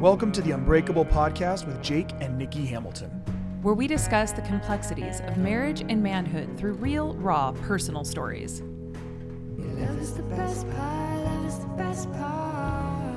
Welcome to the Unbreakable podcast with Jake and Nikki Hamilton. where we discuss the complexities of marriage and manhood through real, raw, personal stories. Love is the best part, love is the best part.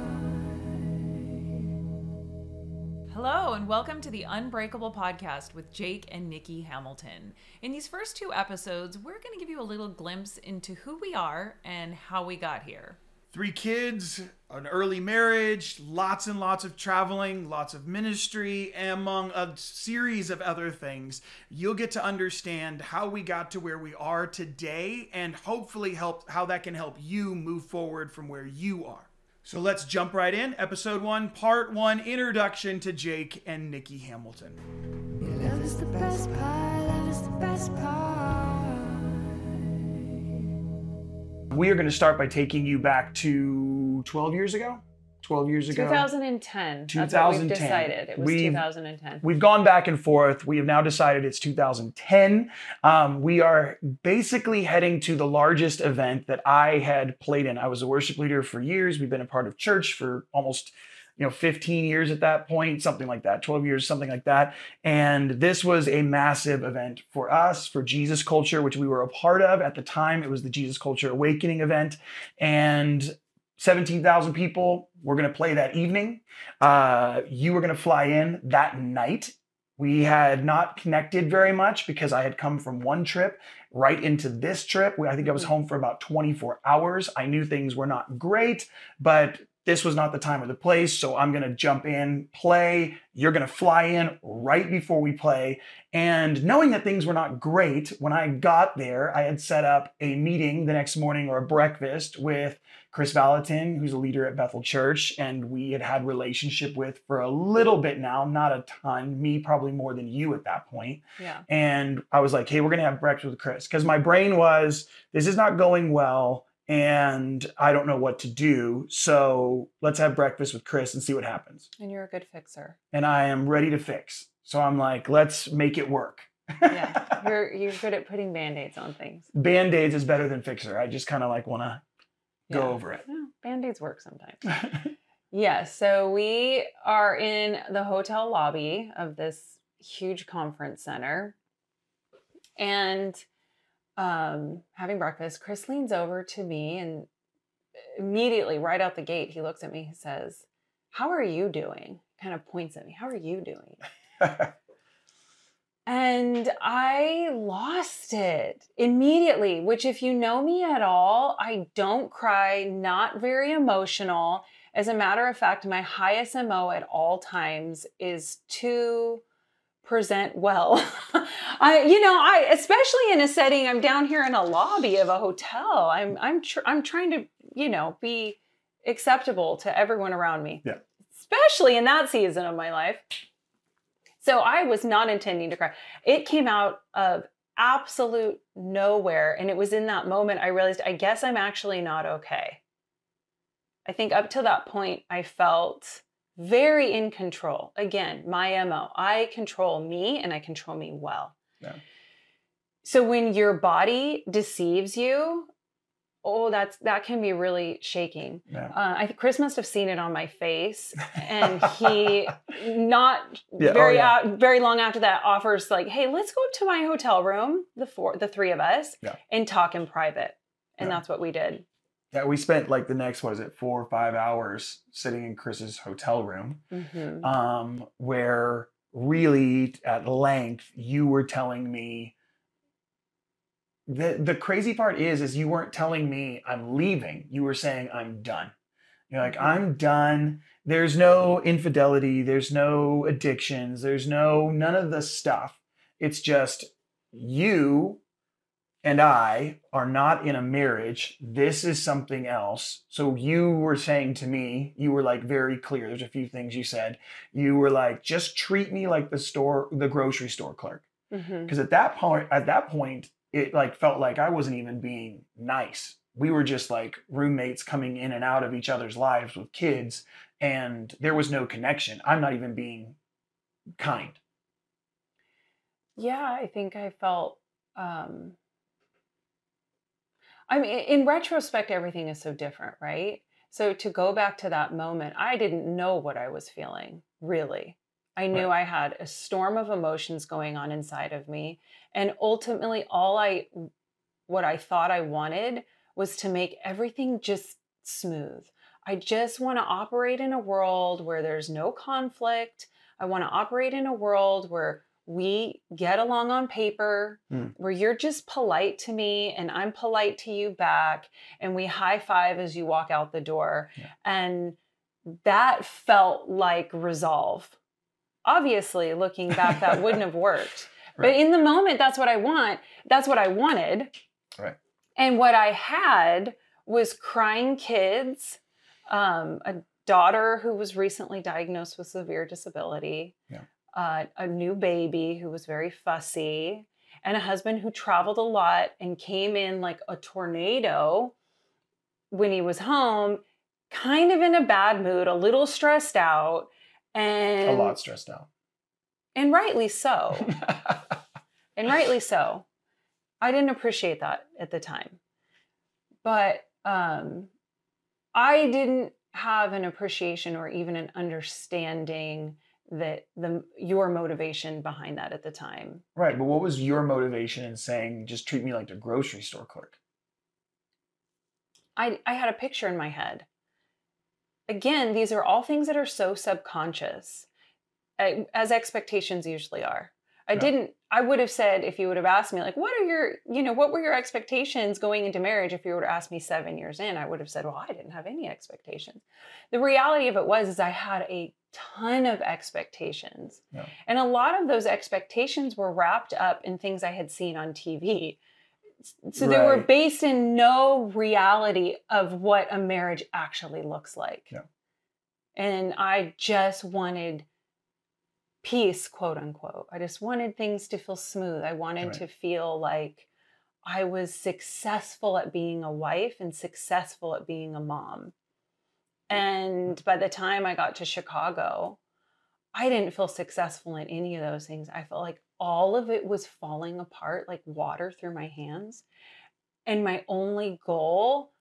Hello, and welcome to the Unbreakable podcast with Jake and Nikki Hamilton. In these first two episodes, we're going to give you a little glimpse into who we are and how we got here. Three kids, an early marriage, lots and lots of traveling, lots of ministry, among a series of other things. You'll get to understand how we got to where we are today and hopefully help how that can help you move forward from where you are. So let's jump right in. Episode one, part one Introduction to Jake and Nikki Hamilton. We are going to start by taking you back to 12 years ago. 12 years ago. 2010. That's what we've 2010. decided. It was We've- 2010. We've gone back and forth. We have now decided it's 2010. Um, we are basically heading to the largest event that I had played in. I was a worship leader for years. We've been a part of church for almost you know 15 years at that point something like that 12 years something like that and this was a massive event for us for jesus culture which we were a part of at the time it was the jesus culture awakening event and 17,000 people were going to play that evening. Uh, you were going to fly in that night. We had not connected very much because I had come from one trip right into this trip. I think I was home for about 24 hours. I knew things were not great, but this was not the time or the place. So I'm going to jump in, play. You're going to fly in right before we play. And knowing that things were not great, when I got there, I had set up a meeting the next morning or a breakfast with Chris Vallotton, who's a leader at Bethel Church, and we had had relationship with for a little bit now, not a ton, me probably more than you at that point. yeah. And I was like, hey, we're gonna have breakfast with Chris. Because my brain was, this is not going well, and I don't know what to do. So let's have breakfast with Chris and see what happens. And you're a good fixer. And I am ready to fix. So I'm like, let's make it work. Yeah. you're you're good at putting band-aids on things. Band-aids is better than fixer. I just kind of like wanna go over it. Yeah, band-aids work sometimes. Yeah, so we are in the hotel lobby of this huge conference center and um, having breakfast. Chris leans over to me and immediately, right out the gate, he looks at me. He says, How are you doing? Kind of points at me. How are you doing? And I lost it immediately, which, if you know me at all, I don't cry, not very emotional. As a matter of fact, my highest MO at all times is to present well. I, you know, I, especially in a setting, I'm down here in a lobby of a hotel. I'm, I'm, tr- I'm trying to, you know, be acceptable to everyone around me. Yeah. Especially in that season of my life. So I was not intending to cry. It came out of absolute nowhere. And it was in that moment I realized, I guess I'm actually not okay. I think up to that point, I felt very in control. Again, my MO. I control me and I control me well. Yeah. So when your body deceives you, oh, that's that can be really shaking. Yeah. Uh, I think Chris must have seen it on my face, and he not Yeah, oh, very yeah. out, very long after that offers like, "Hey, let's go up to my hotel room, the four, the three of us, and talk in private." And that's what we did. Yeah, we spent like the next, what is it, four or five hours sitting in Chris's hotel room, Mhm. um, where really at length you were telling me. The, the crazy part is, is you weren't telling me I'm leaving. You were saying I'm done. You're like, Mhm. I'm done. There's no infidelity. There's no addictions. There's no, none of the stuff. It's just you and I are not in a marriage. This is something else. So you were saying to me, you were like very clear. There's a few things you said. You were like, just treat me like the store, the grocery store clerk. Because at that point, at that point, it like felt like I wasn't even being nice. We were just like roommates coming in and out of each other's lives with kids, and there was no connection. I'm not even being kind. Yeah, I think I felt. Um, I mean, in retrospect, everything is so different, right? So to go back to that moment, I didn't know what I was feeling, really. I knew I had a storm of emotions going on inside of me. And ultimately, all I, what I thought I wanted was to make everything just smooth. I just want to operate in a world where there's no conflict. I want to operate in a world where we get along on paper, Mm. where you're just polite to me and I'm polite to you back, and we high five as you walk out the door. Yeah. And that felt like resolve. Obviously, looking back, that wouldn't have worked. But in the moment, that's what I want. That's what I wanted. Right. And what I had was crying kids, um, a daughter who was recently diagnosed with severe disability, Yeah. Uh, a new baby who was very fussy, and a husband who traveled a lot and came in like a tornado when he was home, kind of in a bad mood, a little stressed out, and a lot stressed out. and rightly so and rightly so. I didn't appreciate that at the time. But um, I didn't have an appreciation or even an understanding that the your motivation behind that at the time. right, but what was your motivation in saying just treat me like the grocery store clerk? I, I had a picture in my head. Again, these are all things that are so subconscious, as expectations usually are. I Yeah. didn't, I would have said, if you would have asked me, like, what are your, you know, what were your expectations going into marriage? If you would have asked me seven years in, I would have said, well, I didn't have any expectations. The reality of it was, is I had a ton of expectations. Yeah. And a lot of those expectations were wrapped up in things I had seen on TV. So they were based in no reality of what a marriage actually looks like. Yeah. And I just wanted peace, quote unquote. I just wanted things to feel smooth. I wanted Right. to feel like I was successful at being a wife and successful at being a mom. And by the time I got to Chicago, I didn't feel successful in any of those things. I felt like all of it was falling apart like water through my hands. And my only goal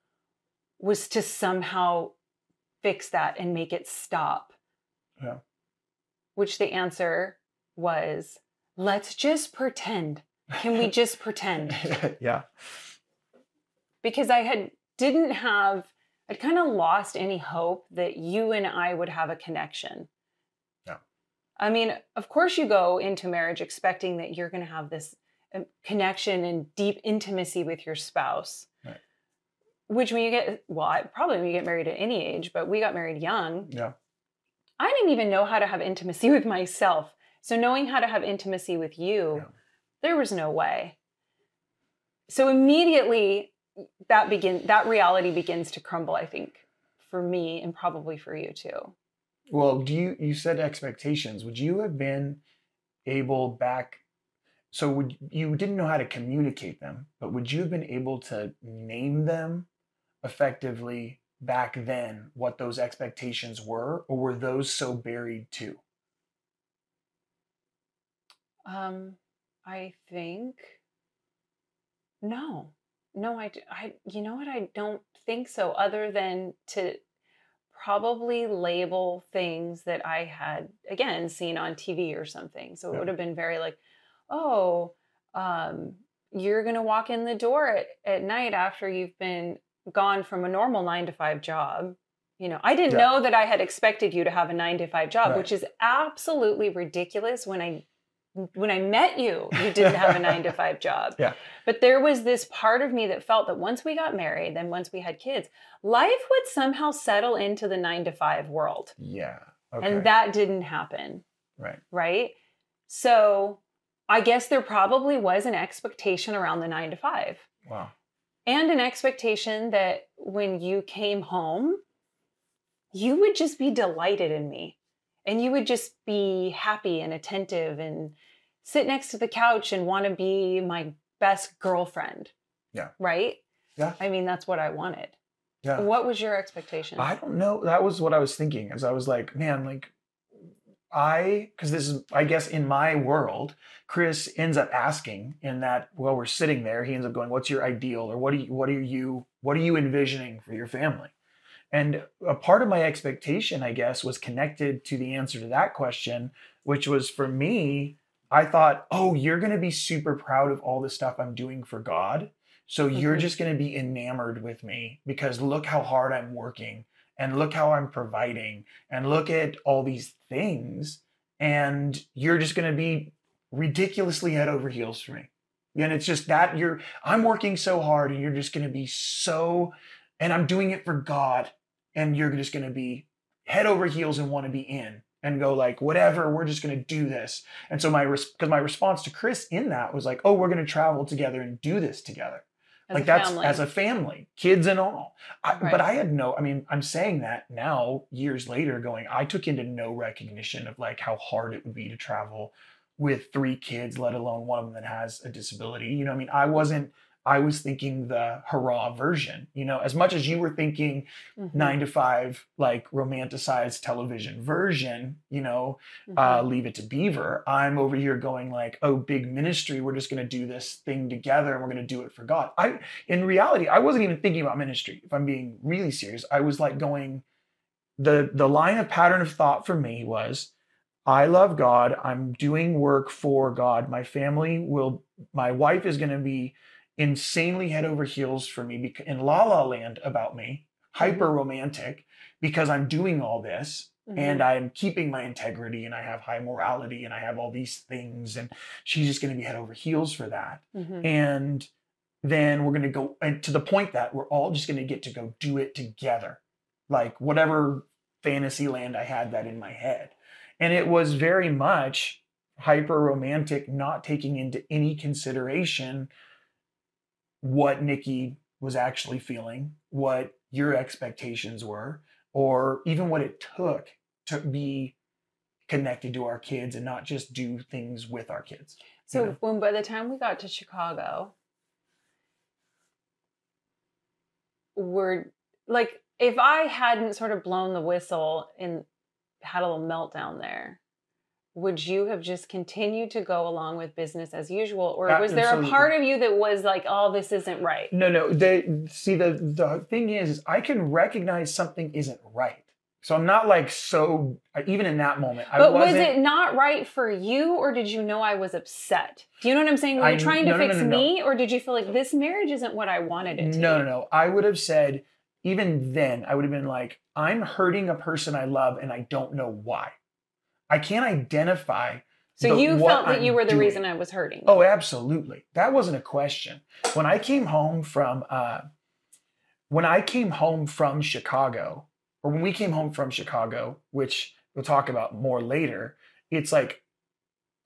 was to somehow fix that and make it stop. Yeah. Which the answer was let's just pretend. Can we just pretend? yeah. because I had didn't have I'd kind of lost any hope that you and I would have a connection. Yeah. I mean, of course you go into marriage expecting that you're going to have this um, connection and deep intimacy with your spouse. Right. Which when you get well, I, probably when you get married at any age, but we got married young. Yeah. I didn't even know how to have intimacy with myself. So knowing how to have intimacy with you, Yeah. there was no way. So immediately that begin that reality begins to crumble, I think, for me and probably for you too. Well, do you you said expectations? Would you have been able back so would you didn't know how to communicate them, but would you have been able to name them effectively back then what those expectations were or were those so buried too? Um, I think no, no, I, I, you know what? I don't think so. Other than to probably label things that I had again seen on TV or something. So it Yeah. would have been very like, oh, um, you're gonna walk in the door at, at night after you've been gone from a normal nine to five job. You know, I didn't Yeah. know that I had expected you to have a nine to five job, Right. which is absolutely ridiculous when I when I met you, you didn't have a nine to five job. Yeah. But there was this part of me that felt that once we got married, then once we had kids, life would somehow settle into the nine to five world. Yeah. Okay. And that didn't happen. right. Right. So I guess there probably was an expectation around the nine to five Wow. And an expectation that when you came home, you would just be delighted in me and you would just be happy and attentive and sit next to the couch and want to be my best girlfriend. Yeah. Right? Yeah. I mean, that's what I wanted. Yeah. What was your expectation? I don't know. That was what I was thinking as I was like, man, like I, because this is, I guess, in my world, Chris ends up asking in that while we're sitting there, he ends up going, "What's your ideal, or what do you, what are you, what are you envisioning for your family?" And a part of my expectation, I guess, was connected to the answer to that question, which was for me, I thought, oh, you're going to be super proud of all the stuff I'm doing for God. So you're Mhm. just going to be enamored with me because look how hard I'm working and look how I'm providing and look at all these things. And you're just going to be ridiculously head over heels for me. And it's just that you're, I'm working so hard and you're just going to be so, and I'm doing it for God. And you're just going to be head over heels and want to be in and go like, whatever, we're just going to do this. And so my, because my response to Chris in that was like, oh, we're going to travel together and do this together As like that's family. as a family, kids and all. I, Right. But I had no. I mean, I'm saying that now, years later, going. I took into no recognition of like how hard it would be to travel with three kids, let alone one of them that has a disability. You know, I mean, I wasn't. I was thinking the hurrah version. You know, as much as you were thinking Mhm. nine to five, like romanticized television version. You know, Mhm. uh, Leave It to Beaver. I'm over here going like, oh, big ministry. We're just going to do this thing together, and we're going to do it for God. I, in reality, I wasn't even thinking about ministry. If I'm being really serious, I was like going. The the line of pattern of thought for me was, I love God. I'm doing work for God. My family will. My wife is going to be insanely head over heels for me in La La Land about me, hyper romantic, because I'm doing all this Mhm. and I'm keeping my integrity and I have high morality and I have all these things and she's just going to be head over heels for that. Mhm. And then we're going to go and to the point that we're all just going to get to go do it together. Like whatever fantasy land I had that in my head. And it was very much hyper romantic, not taking into any consideration what Nikki was actually feeling, what your expectations were, or even what it took to be connected to our kids and not just do things with our kids. So know? when by the time we got to Chicago, we're like if I hadn't sort of blown the whistle and had a little meltdown there, would you have just continued to go along with business as usual, or was there a part of you that was like, "Oh, this isn't right"? No, no. They see the the thing is, is I can recognize something isn't right. So I'm not like so even in that moment. But was it not right for you, or did you know I was upset? Do you know what I'm saying? Were you I- trying to no, fix no, no, me, or did you feel like this marriage isn't what I wanted it to? No, no, no. I would have said, even then, I would have been like, I'm hurting a person I love and I don't know why. I can't identify. So the- you felt that I'm you were the doing. reason I was hurting. Oh, absolutely. That wasn't a question. When I came home from uh when I came home from Chicago, or when we came home from Chicago, which we'll talk about more later, it's like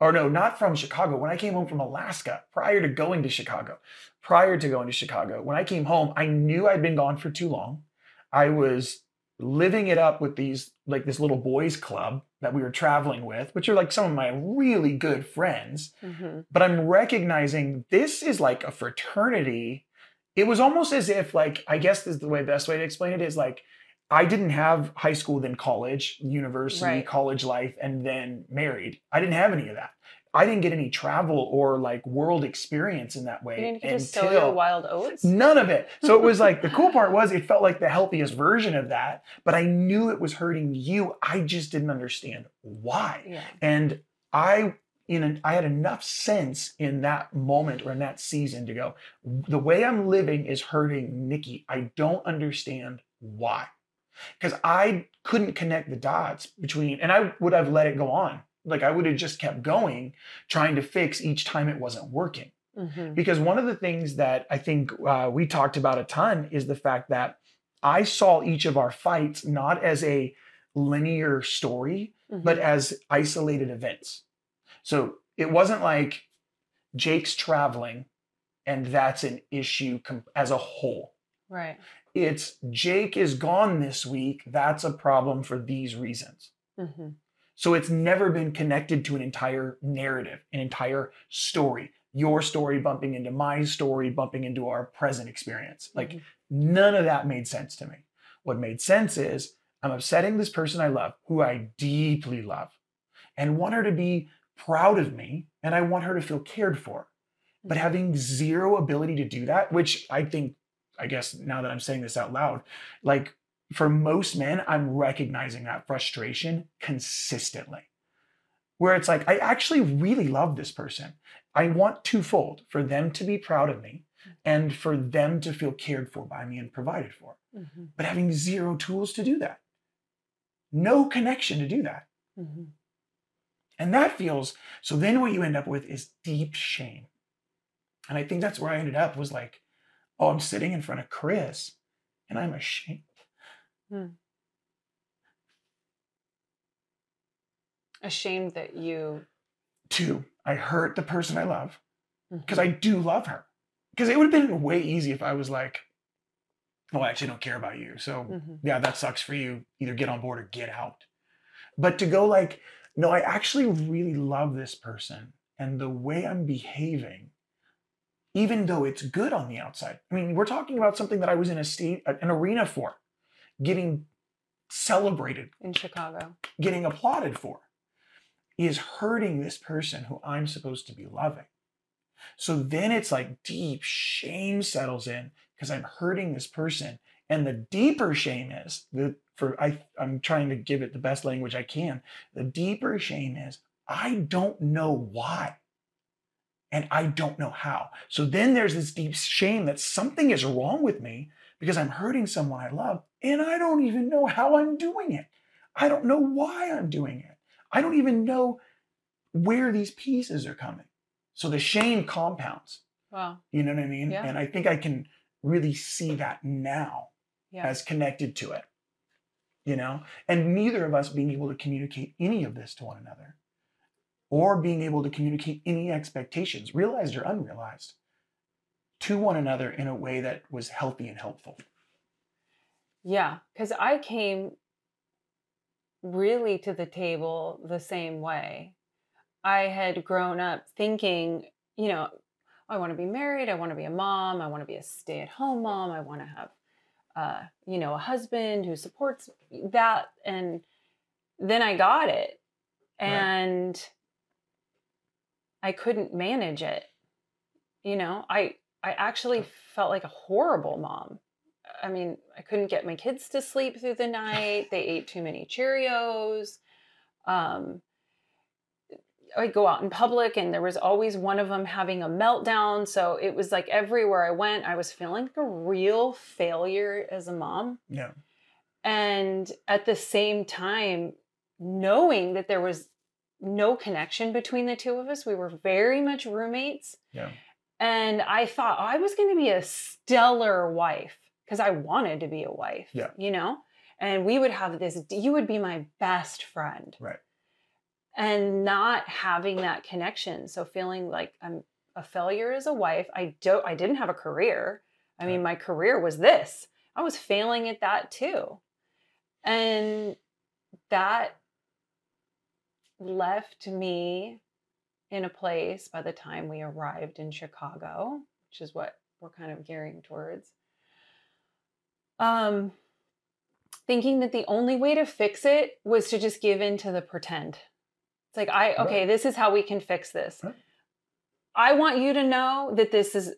or no, not from Chicago. When I came home from Alaska, prior to going to Chicago, prior to going to Chicago, when I came home, I knew I'd been gone for too long. I was living it up with these like this little boys club that we were traveling with, which are like some of my really good friends Mhm. but I'm recognizing this is like a fraternity. It was almost as if, like, I guess this is the way best way to explain it is like I didn't have high school, then college, university, Right. college life, and then married. I didn't have any of that. I didn't get any travel or like world experience in that way You didn't get to sow until your wild oats. None of it. So it was like the cool part was it felt like the healthiest version of that, but I knew it was hurting you. I just didn't understand why. Yeah. And I in an, I had enough sense in that moment or in that season to go, the way I'm living is hurting Nikki. I don't understand why. Because I couldn't connect the dots between, and I would have let it go on. Like I would have just kept going, trying to fix each time it wasn't working. Mhm. Because one of the things that I think uh, we talked about a ton is the fact that I saw each of our fights not as a linear story, but Mhm. as isolated events. So it wasn't like Jake's traveling and that's an issue com- as a whole. right. It's Jake is gone this week. That's a problem for these reasons. hmm So it's never been connected to an entire narrative, an entire story. Your story bumping into my story, bumping into our present experience. Like Mhm. none of that made sense to me. What made sense is I'm upsetting this person I love, who I deeply love, and want her to be proud of me, and I want her to feel cared for. But having zero ability to do that, which I think, I guess now that I'm saying this out loud, like for most men, I'm recognizing that frustration consistently. Where it's like, I actually really love this person. I want twofold for them to be proud of me and for them to feel cared for by me and provided for. Mhm. But having zero tools to do that, no connection to do that. Mhm. And that feels so then what you end up with is deep shame. And I think that's where I ended up was like, oh, I'm sitting in front of Chris and I'm ashamed. Ashamed that you. Two, I hurt the person I love because Mhm. I do love her. Because it would have been way easy if I was like, oh, I actually don't care about you. So Mhm. yeah, that sucks for you. Either get on board or get out. But to go like, no, I actually really love this person and the way I'm behaving, even though it's good on the outside. I mean, we're talking about something that I was in a state, an arena for, getting celebrated, in Chicago. getting applauded for, is hurting this person who I'm supposed to be loving. So then it's like deep shame settles in because I'm hurting this person. And the deeper shame is the for I I'm trying to give it the best language I can. The deeper shame is I don't know why. And I don't know how. So then there's this deep shame that something is wrong with me because I'm hurting someone I love and I don't even know how I'm doing it. I don't know why I'm doing it. I don't even know where these pieces are coming. So the shame compounds. Wow. You know what I mean? Yeah. And I think I can really see that now Yeah. as connected to it. You know? And neither of us being able to communicate any of this to one another or being able to communicate any expectations, realized or unrealized, to one another in a way that was healthy and helpful. Yeah, because I came really to the table the same way. I had grown up thinking, you know, I want to be married, I want to be a mom, I want to be a stay at home mom, I want to have, uh, you know, a husband who supports that. And then I got it Right. and I couldn't manage it. You know, I, I actually felt like a horrible mom. I mean, I couldn't get my kids to sleep through the night. They ate too many Cheerios. Um, I'd go out in public and there was always one of them having a meltdown. So it was like everywhere I went, I was feeling like a real failure as a mom. Yeah. And at the same time, knowing that there was no connection between the two of us, we were very much roommates. Yeah. And I thought I was going to be a stellar wife because I wanted to be a wife, Yeah. you know? And we would have this, you would be my best friend. Right. And not having that connection. So feeling like I'm a failure as a wife. I don't, I didn't have a career. I mean, my career was this. I was failing at that too. And that left me in a place by the time we arrived in Chicago, which is what we're kind of gearing towards. Um, thinking that the only way to fix it was to just give in to the pretend. It's like, I, okay, Right. this is how we can fix this. Right. I want you to know that this is,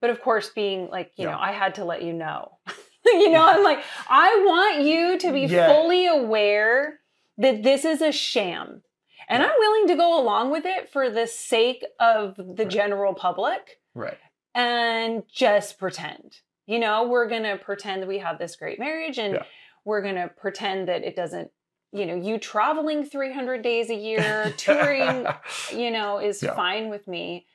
but of course, being like, you know, I had to let you know. you know, I'm like, I want you to be Yeah. fully aware that this is a sham. And Yeah. I'm willing to go along with it for the sake of the Right. general public Right. and just pretend. You know, we're going to pretend that we have this great marriage and Yeah. we're going to pretend that it doesn't, you know, you traveling 300 days a year, touring, you know, is Yeah. fine with me.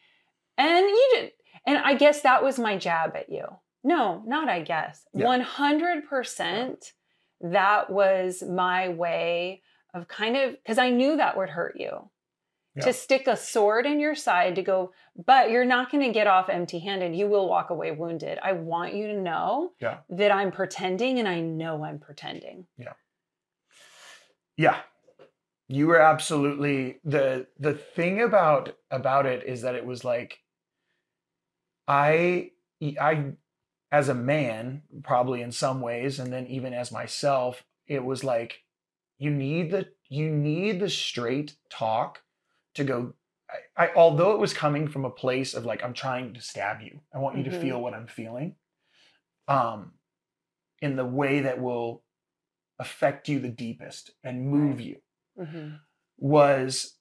And you did, and I guess that was my jab at you. No, not I guess. Yeah. 100% that was my way of kind of because I knew that would hurt you. Yeah. To stick a sword in your side to go, but you're not going to get off empty handed. You will walk away wounded. I want you to know Yeah. that I'm pretending and I know I'm pretending. Yeah. Yeah. You were absolutely the the thing about about it is that it was like I I as a man probably in some ways and then even as myself it was like you need the you need the straight talk to go I, I although it was coming from a place of like I'm trying to stab you. I want you to Mhm. feel what I'm feeling. Um in the way that will affect you the deepest and move you Mhm. was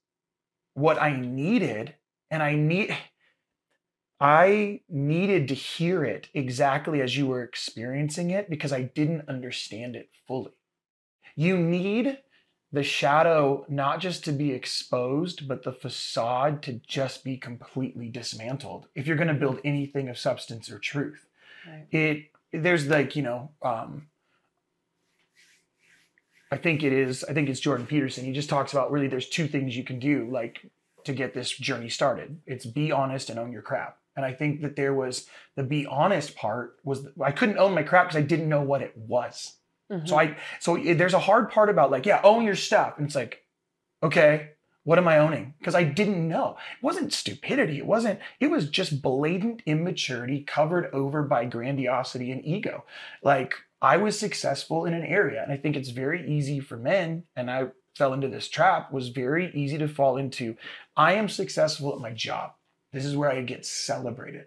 what I needed. And I need, I needed to hear it exactly as you were experiencing it because I didn't understand it fully. You need the shadow not just to be exposed, but the facade to just be completely dismantled if you're going to build anything of substance or truth. Right. it there's like you know um i think it is i think it's jordan peterson. He just talks about really there's two things you can do like to get this journey started. It's be honest and own your crap. And i think that there was the be honest part was i couldn't own my crap because i didn't know what it was so Mhm. I so there's a hard part about like yeah own your stuff. And it's like okay what am I owning? Because I didn't know. It wasn't stupidity. It wasn't it was just blatant immaturity covered over by grandiosity and ego. Like I was successful in an area and I think it's very easy for men and I fell into this trap was very easy to fall into I am successful at my job. This is where I get celebrated.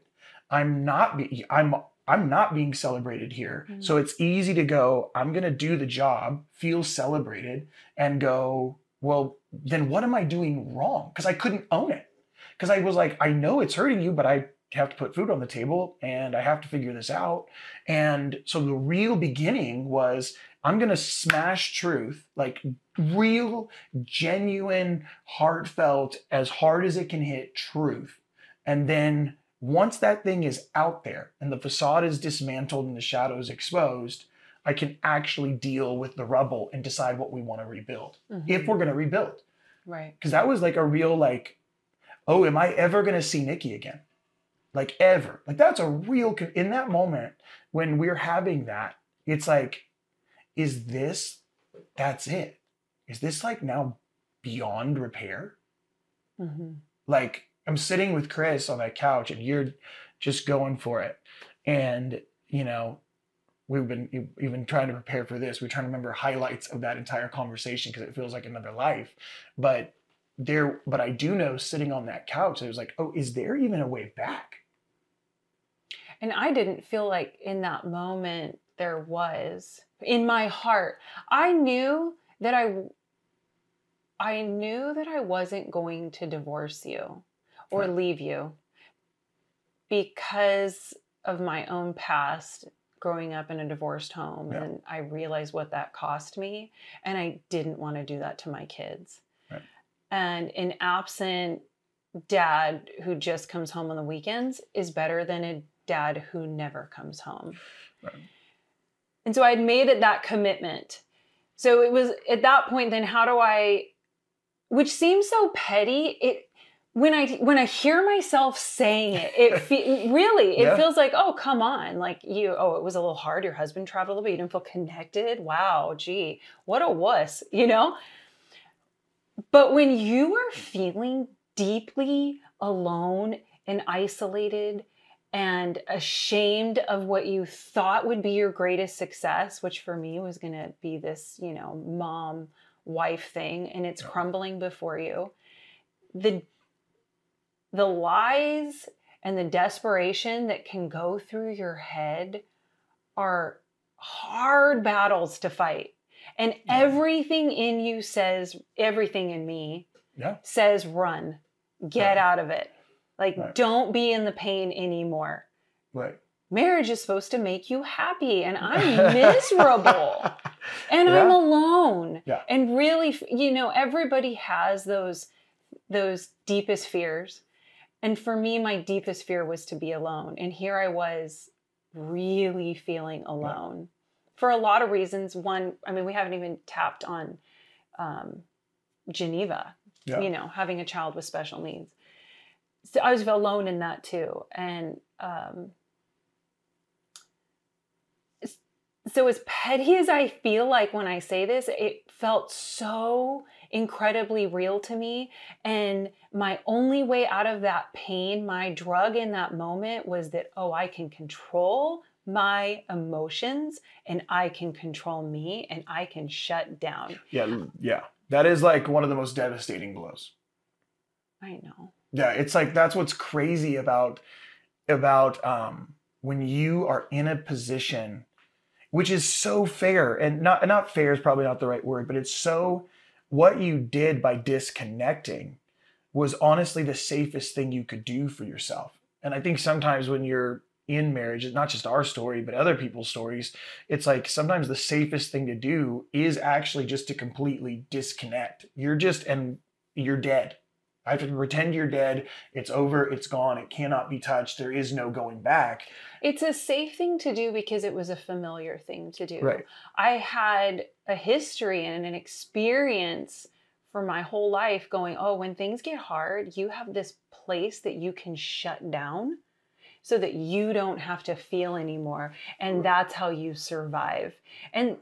I'm not I'm I'm not being celebrated here. Mhm. So it's easy to go, I'm going to do the job, feel celebrated, and go, well, then what am I doing wrong? Because I couldn't own it. Because I was like, I know it's hurting you, but I have to put food on the table and I have to figure this out. And so the real beginning was I'm going to smash truth, like real, genuine, heartfelt, as hard as it can hit truth. And then once that thing is out there and the facade is dismantled and the shadows exposed, I can actually deal with the rubble and decide what we want to rebuild. If Mhm. we're going to rebuild. right. Because that was like a real, like, oh, am I ever going to see Nikki again? Like, ever. Like, that's a real, con- in that moment when we're having that, it's like, is this, that's it? Is this like now beyond repair? Mhm. like I'm sitting with Chris on that couch and you're just going for it. And, you know, we've been we've been trying to prepare for this. We're trying to remember highlights of that entire conversation because it feels like another life. But there, but I do know sitting on that couch, it was like, oh, is there even a way back? And I didn't feel like in that moment there was in my heart. I knew that I I knew that I wasn't going to divorce you or leave you because of my own past growing up in a divorced home Yeah. and I realized what that cost me and I didn't want to do that to my kids. Right. And an absent dad who just comes home on the weekends is better than a dad who never comes home. Right. And so I'd made it that commitment. So it was at that point then how do I which seems so petty, it when I when I hear myself saying it, it fe- really it Yeah. feels like oh come on like you oh it was a little hard your husband traveled a little bit you didn't feel connected wow gee what a wuss you know but when you are feeling deeply alone and isolated and ashamed of what you thought would be your greatest success, which for me was going to be this, you know, mom wife thing and it's Yeah. crumbling before you. The the lies and the desperation that can go through your head are hard battles to fight. And Yeah. everything in you says, everything in me Yeah. says run, get Right. out of it. Like, Right. don't be in the pain anymore. Right. Marriage is supposed to make you happy, and I'm miserable and I'm alone. Yeah. And really, you know, everybody has those those deepest fears. And for me, my deepest fear was to be alone. And here I was really feeling alone for a lot of reasons. One, I mean, we haven't even tapped on um, Geneva, Yeah. you know, having a child with special needs. So I was alone in that too. And um, so, as petty as I feel like when I say this, it felt so incredibly real to me. And my only way out of that pain, my drug in that moment was that, oh, I can control my emotions and I can control me and I can shut down. Yeah. Yeah. That is like one of the most devastating blows. I know. Yeah, it's like that's what's crazy about about um when you are in a position which is so fair and not not fair is probably not the right word, but it's so what you did by disconnecting was honestly the safest thing you could do for yourself. And I think sometimes when you're in marriage, it's not just our story, but other people's stories, it's like sometimes the safest thing to do is actually just to completely disconnect. You're just, and you're dead. I have to pretend you're dead. It's over. It's gone. It cannot be touched. There is no going back. It's a safe thing to do because it was a familiar thing to do. Right. I had a history and an experience for my whole life going, oh, when things get hard, you have this place that you can shut down so that you don't have to feel anymore. And that's how you survive. And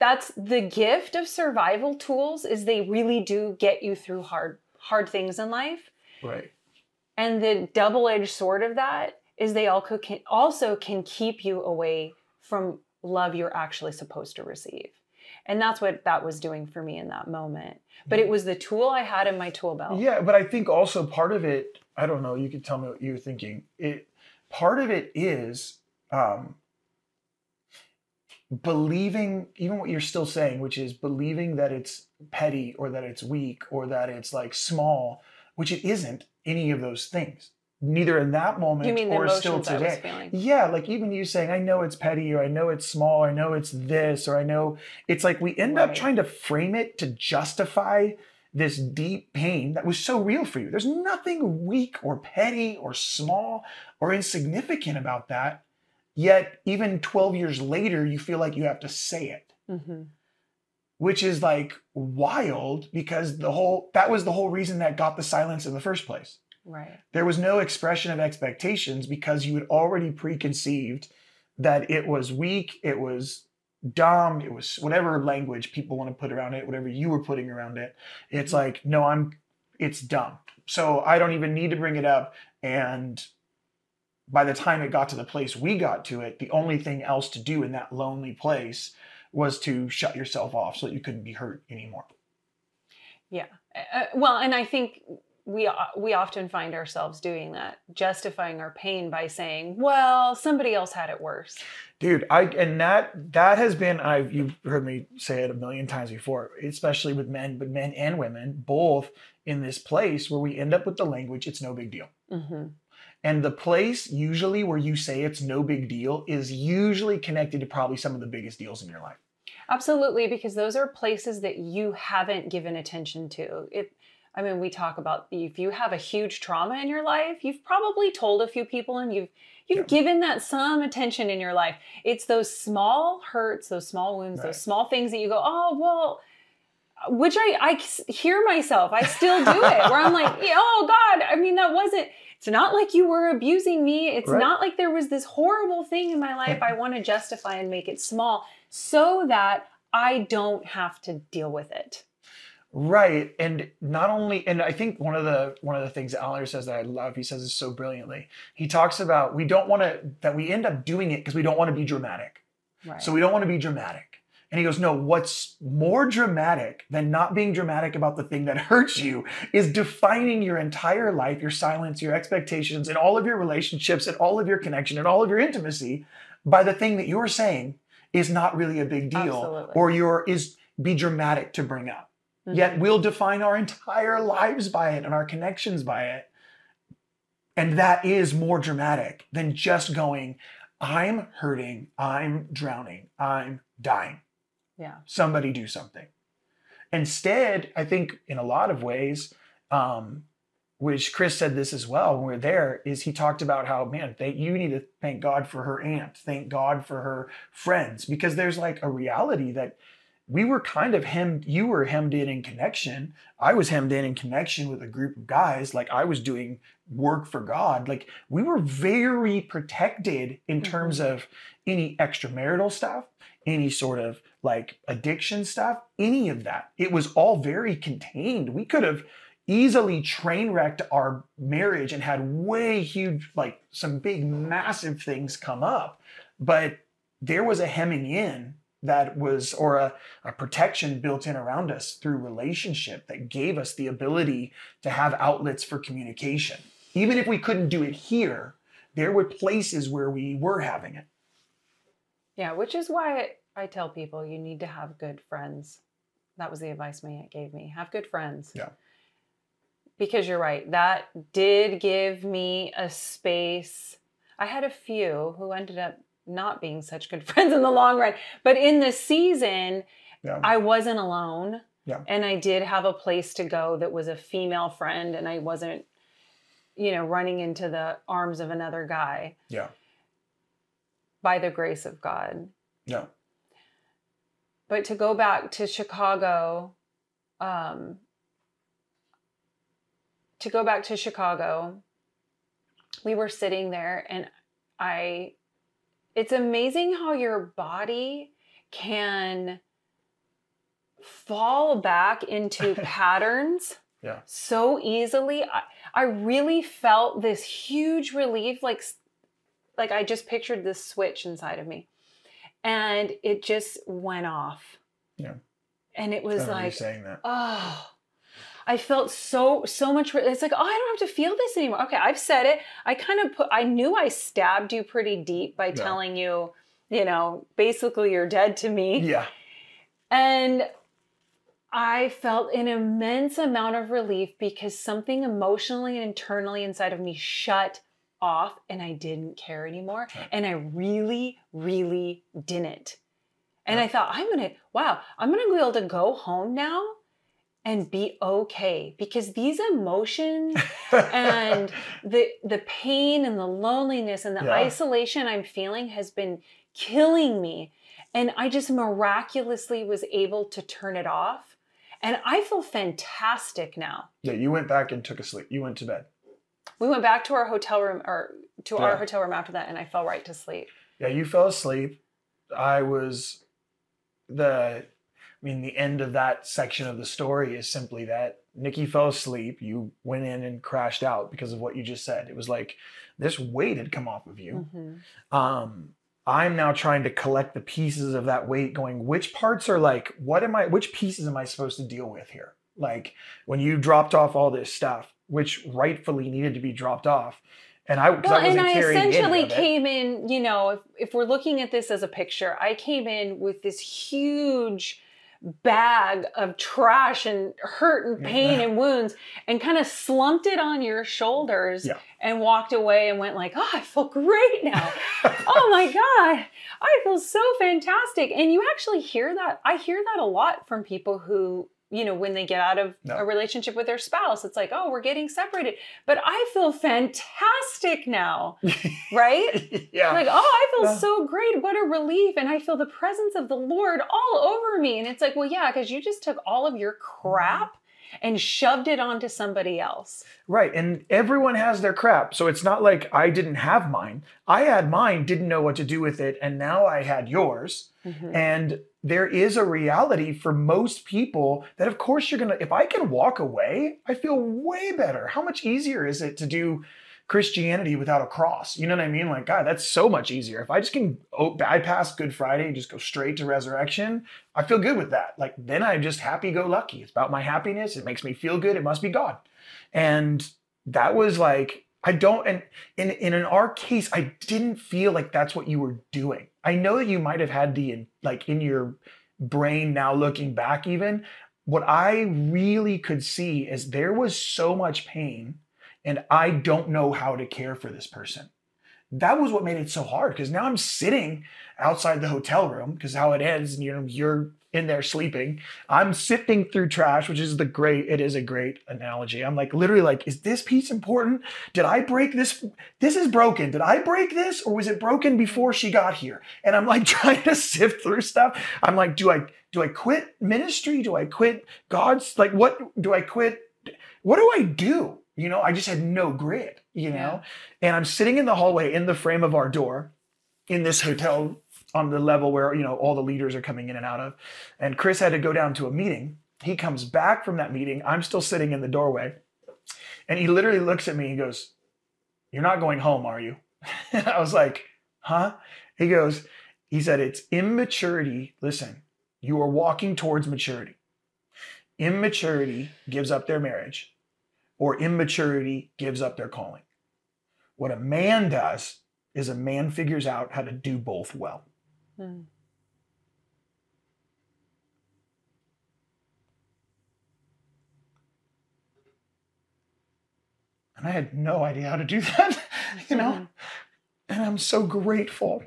that's the gift of survival tools is they really do get you through hard hard things in life. Right. And the double-edged sword of that is they also can also can keep you away from love you're actually supposed to receive. And that's what that was doing for me in that moment. But it was the tool I had in my tool belt. Yeah, but I think also part of it, I don't know, you could tell me what you're thinking. It part of it is um believing even what you're still saying, which is believing that it's petty or that it's weak or that it's like small, which it isn't any of those things. Neither in that moment or still today. Yeah, like even you saying, I know it's petty, or I know it's small, or I know it's this, or I know it's like we end up trying to frame it to justify this deep pain that was so real for you. There's nothing weak or petty or small or insignificant about that. Yet, even 12 years later, you feel like you have to say it, Mhm. which is like wild because the whole that was the whole reason that got the silence in the first place Right. there was no expression of expectations because you had already preconceived that it was weak, it was dumb, it was whatever language people want to put around it, whatever you were putting around it. It's like, no, I'm it's dumb. So I don't even need to bring it up. And by the time it got to the place we got to it, the only thing else to do in that lonely place was to shut yourself off so that you couldn't be hurt anymore. Yeah. Uh, well, and I think we uh, we often find ourselves doing that, justifying our pain by saying, "Well, somebody else had it worse." dude i and that that has been i've you've heard me say it a million times before especially with men but men and women both in this place where we end up with the language it's no big deal hmm and the place usually where you say it's no big deal is usually connected to probably some of the biggest deals in your life Absolutely, because those are places that you haven't given attention to. It, I mean, we talk about if you have a huge trauma in your life, you've probably told a few people, and you've you've Yeah. given that some attention in your life. It's those small hurts, those small wounds, Right. those small things that you go, oh well. Which I I hear myself. I still do it. Where I'm like, oh God. I mean, that wasn't. It's not like you were abusing me. It's Right. not like there was this horrible thing in my life. I want to justify and make it small so that I don't have to deal with it. Right. And not only and I think one of the one of the things that Aller says that I love, he says this so brilliantly. He talks about we don't want to that we end up doing it because we don't want to be dramatic. Right. So we don't want to be dramatic. And he goes, No, what's more dramatic than not being dramatic about the thing that hurts you is defining your entire life, your silence, your expectations, and all of your relationships, and all of your connection, and all of your intimacy by the thing that you're saying is not really a big deal, Absolutely. or your is be dramatic to bring up. Mhm. Yet we'll define our entire lives by it and our connections by it. And that is more dramatic than just going, I'm hurting, I'm drowning, I'm dying. Yeah. Somebody do something. Instead, I think in a lot of ways, um, which Chris said this as well when we are there, is he talked about how, man, they, you need to thank God for her aunt, thank God for her friends, because there's like a reality that we were kind of hemmed, you were hemmed in in connection. I was hemmed in in connection with a group of guys. Like I was doing work for God. Like we were very protected in terms of any extramarital stuff, any sort of like addiction stuff, any of that. It was all very contained. We could have easily train wrecked our marriage and had way huge, like some big, massive things come up. But there was a hemming in that was, or a, a protection built in around us through relationship that gave us the ability to have outlets for communication. Even if we couldn't do it here, there were places where we were having it. Yeah, which is why I tell people you need to have good friends. That was the advice my aunt gave me. Have good friends. Yeah. Because you're right. That did give me a space. I had a few who ended up not being such good friends in the long run. But in the season, Yeah. I wasn't alone. Yeah. And I did have a place to go that was a female friend and I wasn't, you know, running into the arms of another guy yeah. By the grace of God. Yeah. But to go back to Chicago, um, to go back to Chicago, we were sitting there and I, it's amazing how your body can fall back into patterns Yeah. so easily. I, I really felt this huge relief, like, like I just pictured this switch inside of me and it just went off. Yeah. And it was like, saying that. oh, I felt so so much. It's like, oh, I don't have to feel this anymore. Okay, I've said it. I kind of put. I knew I stabbed you pretty deep by telling you, you know, basically you're dead to me. Yeah. And I felt an immense amount of relief because something emotionally and internally inside of me shut off and I didn't care anymore. Right. And I really, really didn't. And Yeah. I thought, I'm to, wow, I'm to be able to go home now and be okay because these emotions and the the pain and the loneliness and the Yeah. isolation I'm feeling has been killing me and I just miraculously was able to turn it off and I feel fantastic now. yeah, you went back and took a sleep. You went to bed. We went back to our hotel room or to our hotel room after that and I fell right to sleep. Yeah, you fell asleep. I was the I mean the end of that section of the story is simply that Nikki fell asleep, you went in and crashed out because of what you just said. It was like this weight had come off of you. Mhm. Um I'm now trying to collect the pieces of that weight going which parts are like what am I which pieces am I supposed to deal with here? Like when you dropped off all this stuff which rightfully needed to be dropped off and I Well, I wasn't and I essentially came in, you know, if, if we're looking at this as a picture, I came in with this huge bag of trash and hurt and pain Yeah. and wounds and kind of slumped it on your shoulders Yeah. and walked away and went like, oh, I feel great now. oh my God, I feel so fantastic. And you actually hear that. I hear that a lot from people who, you know, when they get out of No. a relationship with their spouse, it's like, oh, we're getting separated. But I feel fantastic now, right? yeah. Like, oh, I feel Yeah. so great. What a relief. And I feel the presence of the Lord all over me. And it's like, well, yeah, because you just took all of your crap and shoved it onto somebody else. Right. And everyone has their crap. So it's not like I didn't have mine. I had mine, didn't know what to do with it. And now I had yours. Mhm. And there is a reality for most people that, of course, you're going to, if I can walk away, I feel way better. How much easier is it to do Christianity without a cross? You know what I mean? Like, God, that's so much easier. If I just can bypass Good Friday and just go straight to resurrection, I feel good with that. Like, then I'm just happy go lucky. It's about my happiness. It makes me feel good. It must be God. And that was like, I don't, and in, in our case, I didn't feel like that's what you were doing. I know that you might have had the, like in your brain now looking back, even what I really could see is there was so much pain and I don't know how to care for this person. That was what made it so hard because now I'm sitting outside the hotel room because how it ends, and you know, you're in there sleeping. I'm sifting through trash, which is the great, it is a great analogy. I'm like, literally like, is this piece important? Did I break this? This is broken. Did I break this or was it broken before she got here? And I'm like trying to sift through stuff. I'm like, do I, do I quit ministry? Do I quit God's, like, what do I quit? What do I do? You know, I just had no grit, you know? And I'm sitting in the hallway in the frame of our door in this hotel on the level where, you know, all the leaders are coming in and out of. And Chris had to go down to a meeting. He comes back from that meeting. I'm still sitting in the doorway. And he literally looks at me and goes, You're not going home, are you? I was like, Huh? He goes, He said, It's immaturity. Listen, you are walking towards maturity. Immaturity gives up their marriage, or immaturity gives up their calling. What a man does is a man figures out how to do both well. Hmm. And I had no idea how to do that, you know? Mhm. And I'm so grateful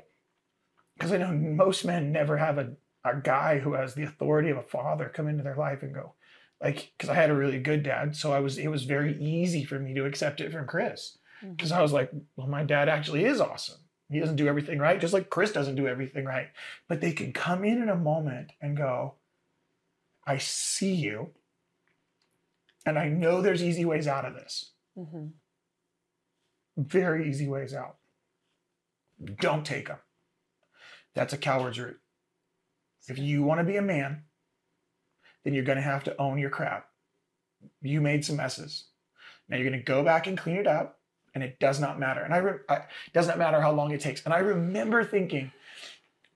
because I know most men never have a, a guy who has the authority of a father come into their life and go, like, because I had a really good dad. So I was, it was very easy for me to accept it from Chris because I was like, well, my dad actually is awesome. He doesn't do everything right, just like Chris doesn't do everything right. But they can come in in a moment and go, I see you. And I know there's easy ways out of this. Mhm. Very easy ways out. Don't take them. That's a coward's route. If you want to be a man, then you're going to have to own your crap. You made some messes. Now you're going to go back and clean it up, and it does not matter. And I, re- I does not matter how long it takes. And I remember thinking,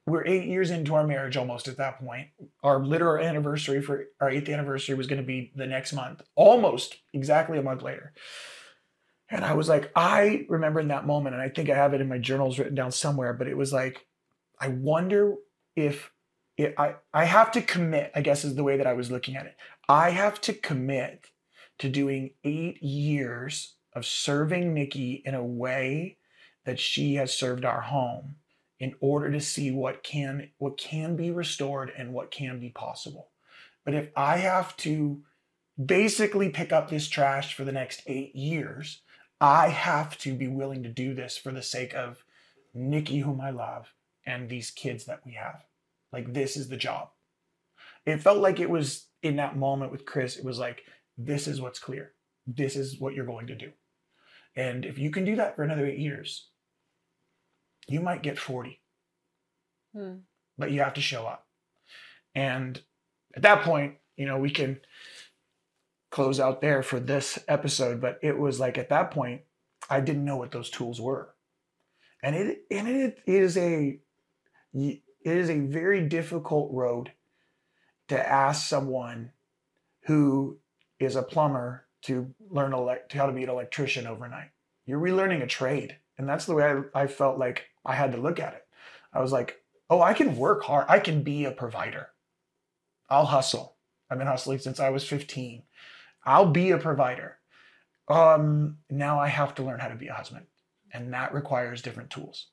we're eight years into our marriage almost at that point. Our literal anniversary for our eighth anniversary was going to be the next month, almost exactly a month later. And I was like, I remember in that moment, and I think I have it in my journals written down somewhere, but it was like, I wonder if it, I, I have to commit, I guess is the way that I was looking at it. I have to commit to doing eight years of serving Nikki in a way that she has served our home in order to see what can what can be restored and what can be possible. But if I have to basically pick up this trash for the next eight years, I have to be willing to do this for the sake of Nikki, whom I love, and these kids that we have. Like, this is the job. It felt like it was in that moment with Chris, it was like, this is what's clear. This is what you're going to do. And if you can do that for another eight years, you might get 40, Hmm. but you have to show up. And at that point, you know, we can close out there for this episode, but it was like at that point, I didn't know what those tools were. And it and it is a it is a very difficult road to ask someone who is a plumber to learn elect, how to be an electrician overnight. You're relearning a trade. And that's the way I, I felt like I had to look at it. I was like, oh, I can work hard. I can be a provider. I'll hustle. I've been hustling since I was 15. I'll be a provider. Um, now I have to learn how to be a husband. And that requires different tools.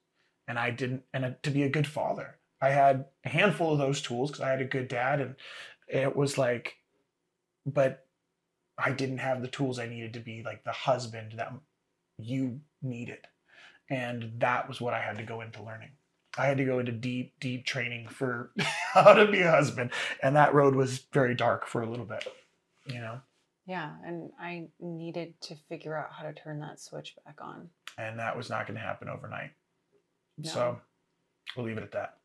And I didn't, and to be a good father, I had a handful of those tools because I had a good dad. And it was like, but I didn't have the tools I needed to be like the husband that you needed. And that was what I had to go into learning. I had to go into deep, deep training for how to be a husband. And that road was very dark for a little bit, you know? Yeah, and I needed to figure out how to turn that switch back on. And that was not going to happen overnight. No. So we'll leave it at that.